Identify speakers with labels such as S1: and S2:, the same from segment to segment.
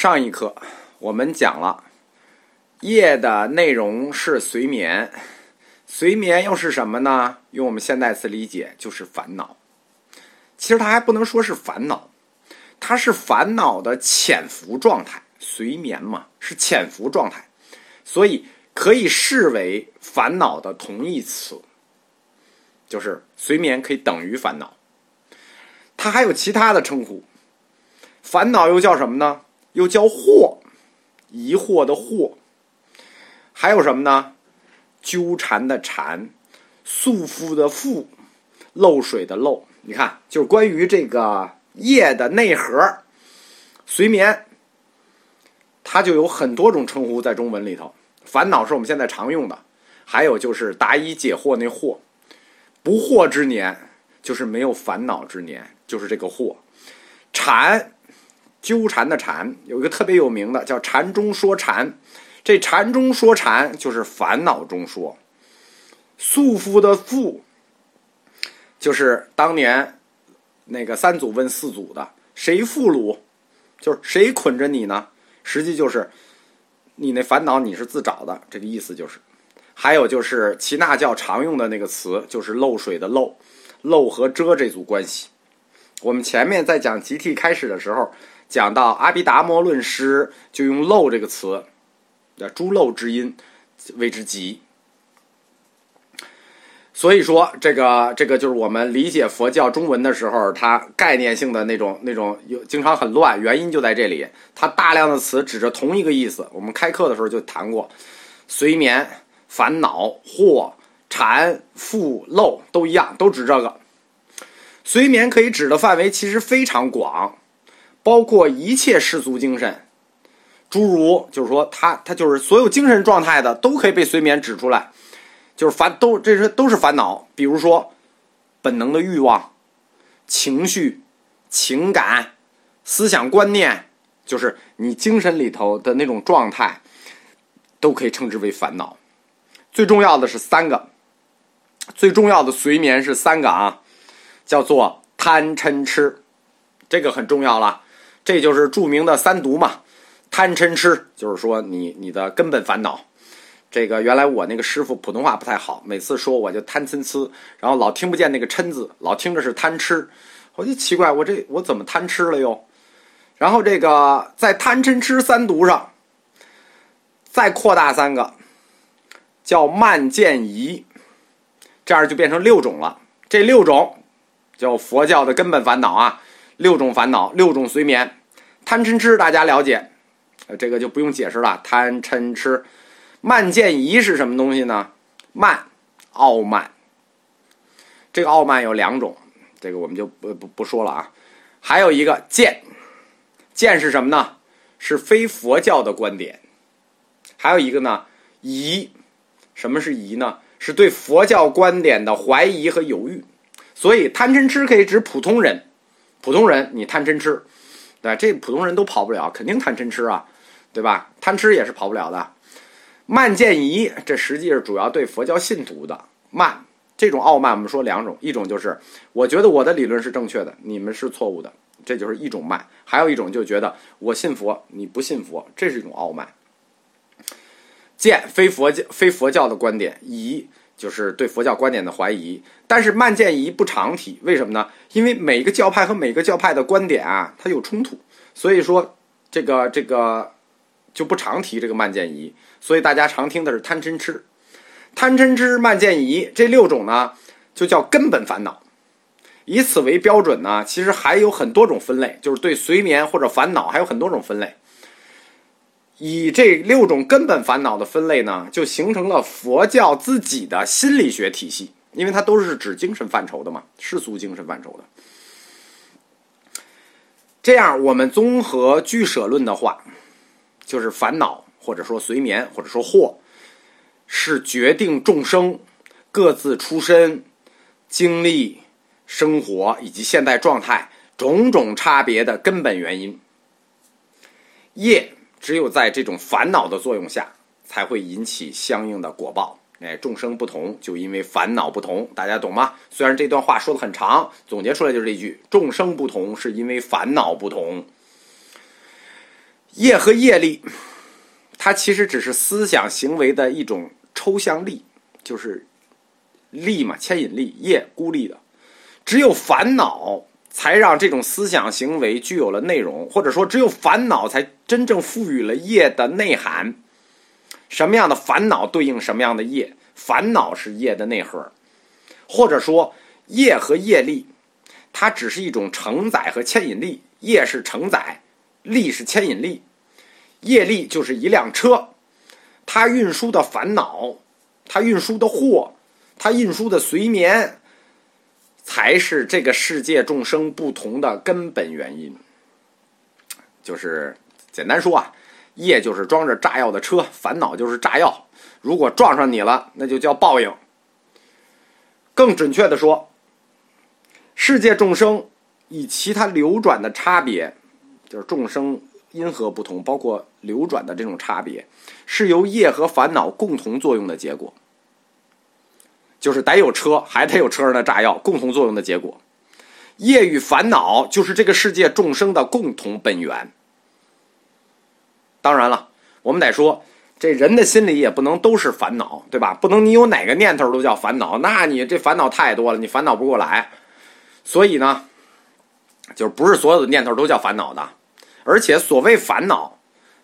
S1: 上一课我们讲了业的内容是随眠，随眠又是什么呢？用我们现代词理解就是烦恼。其实它还不能说是烦恼，它是烦恼的潜伏状态。随眠嘛，是潜伏状态，所以可以视为烦恼的同义词。就是随眠可以等于烦恼，它还有其他的称呼。烦恼又叫什么呢？又叫惑，疑惑的惑。还有什么呢？纠缠的缠，束缚的缚，漏水的漏。你看，就是关于这个业的内核，随眠，它就有很多种称呼在中文里头。烦恼是我们现在常用的，还有就是答疑解惑那惑。不惑之年，就是没有烦恼之年，就是这个惑。缠，纠缠的缠，有一个特别有名的叫“禅中说禅”，这“禅中说禅”就是烦恼中说。束缚的缚，就是当年那个三祖问四祖的：“谁缚虏？就是谁捆着你呢？”实际就是你那烦恼你是自找的，这个意思就是。还有就是齐那教常用的那个词，就是漏水的漏，漏和遮这组关系。我们前面在讲集体开始的时候，讲到阿毗达摩论师，就用漏这个词，叫诸漏之音谓之集。所以说，这个这个就是我们理解佛教中文的时候，它概念性的那种那种有经常很乱，原因就在这里。它大量的词指着同一个意思。我们开课的时候就谈过，随眠。烦恼、惑、缠、缚、漏都一样，都指这个。随眠可以指的范围其实非常广，包括一切世俗精神，诸如就是说，他他就是所有精神状态的都可以被随眠指出来，就是烦都这是都是烦恼。比如说，本能的欲望、情绪、情感、思想观念，就是你精神里头的那种状态，都可以称之为烦恼。最重要的是三个，最重要的随眠是三个啊，叫做贪嗔痴，这个很重要了，这就是著名的三毒嘛。贪嗔痴就是说你你的根本烦恼。这个原来我那个师傅普通话不太好，每次说我就贪嗔痴，然后老听不见那个嗔字，老听着是贪吃，我就奇怪我这我怎么贪吃了又？然后这个在贪嗔痴三毒上，再扩大三个。叫慢见疑，这样就变成六种了。这六种叫佛教的根本烦恼啊，六种烦恼，六种随眠。贪嗔痴大家了解，这个就不用解释了。贪嗔痴，慢见疑是什么东西呢？慢，傲慢。这个傲慢有两种，这个我们就不不不说了啊。还有一个见，见是什么呢？是非佛教的观点。还有一个呢，疑。什么是疑呢？是对佛教观点的怀疑和犹豫。所以贪嗔痴可以指普通人，普通人你贪嗔痴，对这普通人都跑不了，肯定贪嗔痴啊，对吧？贪吃也是跑不了的。慢见疑，这实际是主要对佛教信徒的慢。这种傲慢，我们说两种，一种就是我觉得我的理论是正确的，你们是错误的，这就是一种慢；还有一种就觉得我信佛，你不信佛，这是一种傲慢。见非佛教非佛教的观点，疑就是对佛教观点的怀疑。但是慢见疑不常提，为什么呢？因为每个教派和每个教派的观点啊，它有冲突，所以说这个这个就不常提这个慢见疑。所以大家常听的是贪嗔痴，贪嗔痴慢见疑这六种呢，就叫根本烦恼。以此为标准呢，其实还有很多种分类，就是对随眠或者烦恼还有很多种分类。以这六种根本烦恼的分类呢，就形成了佛教自己的心理学体系，因为它都是指精神范畴的嘛，世俗精神范畴的。这样，我们综合俱舍论的话，就是烦恼或者说随眠或者说惑，是决定众生各自出身、经历、生活以及现代状态种种差别的根本原因。业。只有在这种烦恼的作用下，才会引起相应的果报。哎，众生不同，就因为烦恼不同，大家懂吗？虽然这段话说的很长，总结出来就是这句：众生不同，是因为烦恼不同。业和业力，它其实只是思想行为的一种抽象力，就是力嘛，牵引力；业孤立的，只有烦恼才让这种思想行为具有了内容，或者说，只有烦恼才真正赋予了业的内涵。什么样的烦恼对应什么样的业？烦恼是业的内核，或者说业和业力，它只是一种承载和牵引力。业是承载，力是牵引力。业力就是一辆车，它运输的烦恼，它运输的货，它运输的随眠，才是这个世界众生不同的根本原因。就是简单说啊。业就是装着炸药的车，烦恼就是炸药。如果撞上你了，那就叫报应。更准确的说，世界众生以其他流转的差别，就是众生因何不同，包括流转的这种差别，是由业和烦恼共同作用的结果。就是得有车，还得有车上的炸药，共同作用的结果。业与烦恼就是这个世界众生的共同本源。当然了，我们得说，这人的心里也不能都是烦恼，对吧？不能你有哪个念头都叫烦恼，那你这烦恼太多了，你烦恼不过来。所以呢，就是不是所有的念头都叫烦恼的，而且所谓烦恼，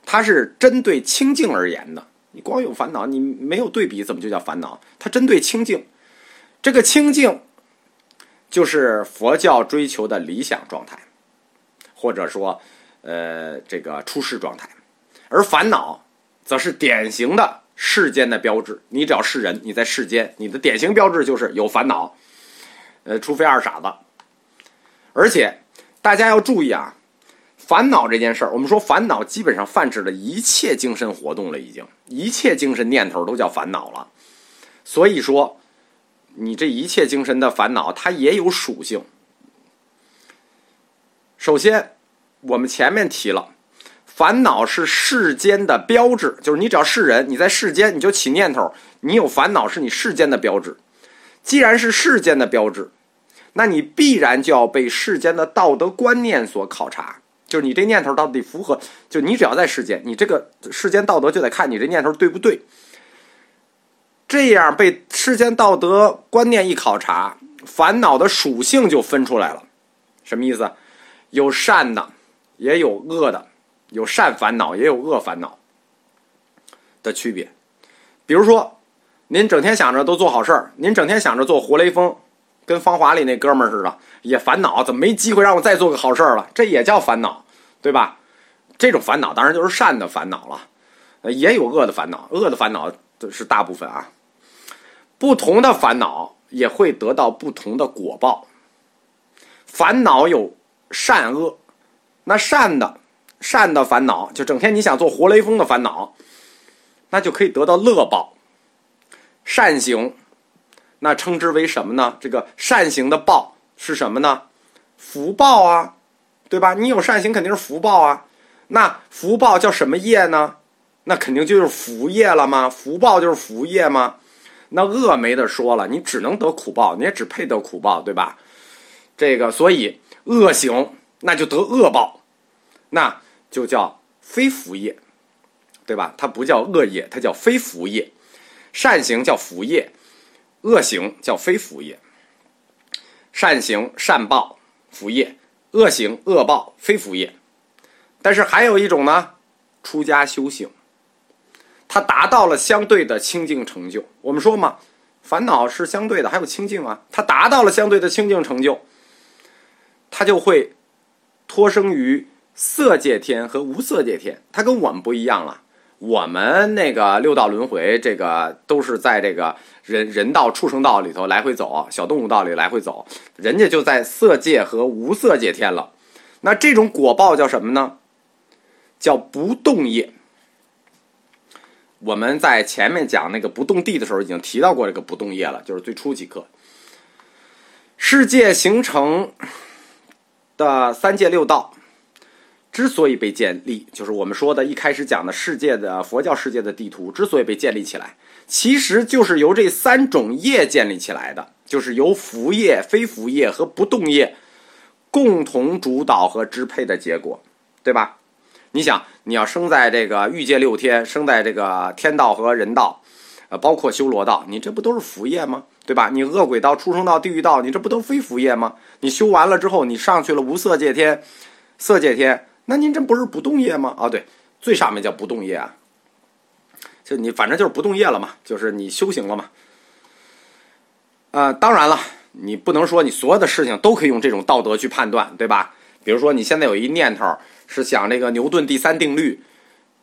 S1: 它是针对清净而言的。你光有烦恼，你没有对比，怎么就叫烦恼？它针对清净，这个清净就是佛教追求的理想状态，或者说，呃，这个出世状态。而烦恼，则是典型的世间的标志。你只要是人，你在世间，你的典型标志就是有烦恼。呃，除非二傻子。而且，大家要注意啊，烦恼这件事儿，我们说烦恼基本上泛指了一切精神活动了，已经一切精神念头都叫烦恼了。所以说，你这一切精神的烦恼，它也有属性。首先，我们前面提了。烦恼是世间的标志，就是你只要是人，你在世间你就起念头，你有烦恼是你世间的标志。既然是世间的标志，那你必然就要被世间的道德观念所考察，就是你这念头到底符合？就你只要在世间，你这个世间道德就得看你这念头对不对。这样被世间道德观念一考察，烦恼的属性就分出来了。什么意思？有善的，也有恶的。有善烦恼，也有恶烦恼的区别。比如说，您整天想着都做好事儿，您整天想着做活雷锋，跟《芳华》里那哥们儿似的，也烦恼，怎么没机会让我再做个好事儿了？这也叫烦恼，对吧？这种烦恼当然就是善的烦恼了，也有恶的烦恼，恶的烦恼是大部分啊。不同的烦恼也会得到不同的果报。烦恼有善恶，那善的。善的烦恼，就整天你想做活雷锋的烦恼，那就可以得到乐报。善行，那称之为什么呢？这个善行的报是什么呢？福报啊，对吧？你有善行肯定是福报啊。那福报叫什么业呢？那肯定就是福业了吗？福报就是福业吗？那恶没得说了，你只能得苦报，你也只配得苦报，对吧？这个，所以恶行那就得恶报，那。就叫非福业，对吧？它不叫恶业，它叫非福业。善行叫福业，恶行叫非福业。善行善报福业，恶行恶报非福业。但是还有一种呢，出家修行，他达到了相对的清净成就。我们说嘛，烦恼是相对的，还有清净啊。他达到了相对的清净成就，他就会脱生于。色界天和无色界天，他跟我们不一样了。我们那个六道轮回，这个都是在这个人人道、畜生道里头来回走，小动物道里来回走。人家就在色界和无色界天了。那这种果报叫什么呢？叫不动业。我们在前面讲那个不动地的时候，已经提到过这个不动业了，就是最初几课。世界形成的三界六道。之所以被建立，就是我们说的一开始讲的世界的佛教世界的地图之所以被建立起来，其实就是由这三种业建立起来的，就是由福业、非福业和不动业共同主导和支配的结果，对吧？你想，你要生在这个欲界六天，生在这个天道和人道，呃，包括修罗道，你这不都是福业吗？对吧？你恶鬼道、畜生道、地狱道，你这不都非福业吗？你修完了之后，你上去了无色界天、色界天，那您这不是不动业吗？啊，对，最上面叫不动业啊，就你反正就是不动业了嘛，就是你修行了嘛。啊，当然了，你不能说你所有的事情都可以用这种道德去判断，对吧？比如说你现在有一念头是想这个牛顿第三定律，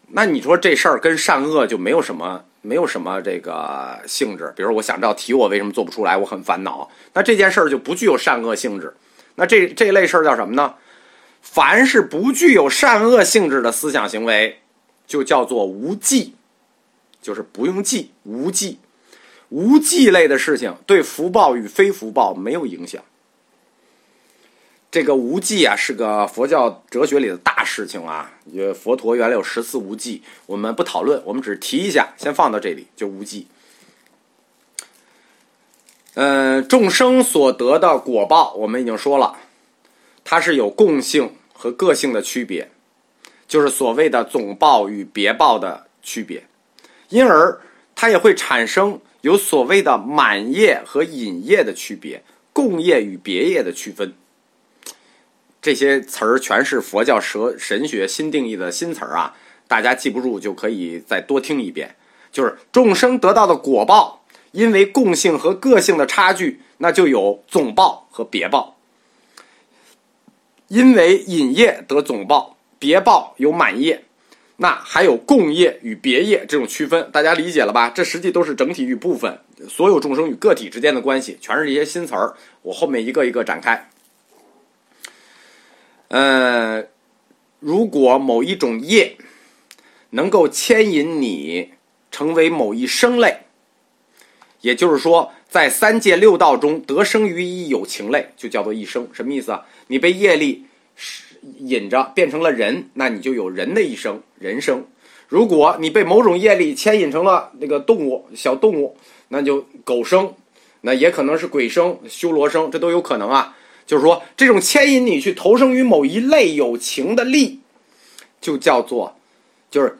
S1: 那你说这事儿跟善恶就没有什么。没有什么这个性质，比如我想这道题我为什么做不出来，我很烦恼。那这件事儿就不具有善恶性质。那这这类事儿叫什么呢？凡是不具有善恶性质的思想行为，就叫做无记，就是不用记，无记。无记类的事情对福报与非福报没有影响。这个无忌啊，是个佛教哲学里的大事情啊。也佛陀原来有十四无忌，我们不讨论，我们只提一下，先放到这里，就无忌。嗯，众生所得的果报，我们已经说了，它是有共性和个性的区别，就是所谓的总报与别报的区别，因而它也会产生有所谓的满业和隐业的区别，共业与别业的区分。这些词儿全是佛教蛇神学新定义的新词儿啊，大家记不住就可以再多听一遍。就是众生得到的果报，因为共性和个性的差距，那就有总报和别报。因为隐业得总报，别报有满业，那还有共业与别业这种区分，大家理解了吧？这实际都是整体与部分，所有众生与个体之间的关系，全是这些新词儿。我后面一个一个展开。呃，如果某一种业能够牵引你成为某一生类，也就是说，在三界六道中得生于一有情类，就叫做一生。什么意思啊？你被业力引着变成了人，那你就有人的一生，人生。如果你被某种业力牵引成了那个动物，小动物，那就狗生，那也可能是鬼生、修罗生，这都有可能啊。就是说，这种牵引你去投生于某一类有情的力，就叫做，就是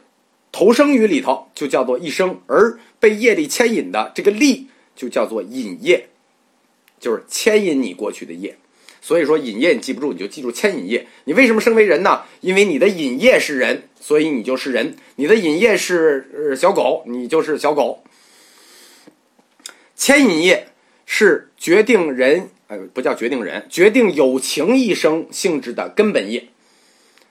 S1: 投生于里头，就叫做一生；而被业力牵引的这个力，就叫做引业，就是牵引你过去的业。所以说，引业你记不住，你就记住牵引业。你为什么生为人呢？因为你的引业是人，所以你就是人；你的引业是小狗，你就是小狗。牵引业是决定人。呃，不叫决定人，决定有情一生性质的根本业，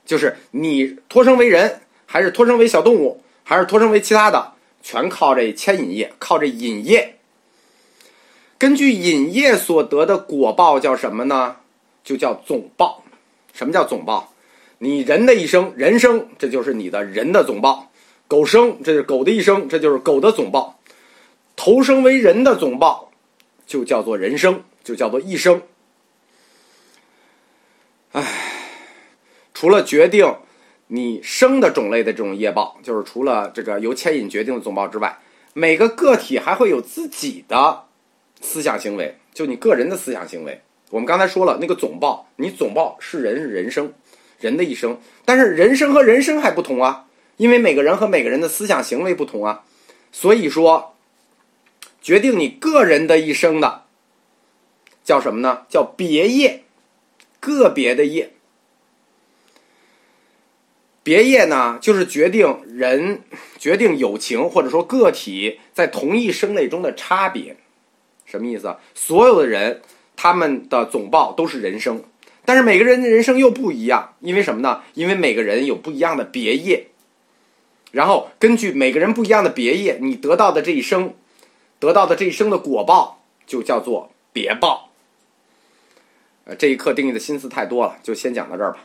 S1: 就是你托生为人，还是托生为小动物，还是托生为其他的，全靠这牵引业，靠这引业。根据引业所得的果报叫什么呢？就叫总报。什么叫总报？你人的一生，人生，这就是你的人的总报；狗生，这是狗的一生，这就是狗的总报；投生为人的总报，就叫做人生。就叫做一生。唉，除了决定你生的种类的这种业报，就是除了这个由牵引决定的总报之外，每个个体还会有自己的思想行为，就你个人的思想行为。我们刚才说了，那个总报，你总报是人人生，人的一生，但是人生和人生还不同啊，因为每个人和每个人的思想行为不同啊，所以说决定你个人的一生的。叫什么呢？叫别业，个别的业。别业呢，就是决定人、决定友情或者说个体在同一生类中的差别。什么意思？所有的人他们的总报都是人生，但是每个人的人生又不一样，因为什么呢？因为每个人有不一样的别业，然后根据每个人不一样的别业，你得到的这一生，得到的这一生的果报就叫做别报。呃，这一课定义的心思太多了，就先讲到这儿吧。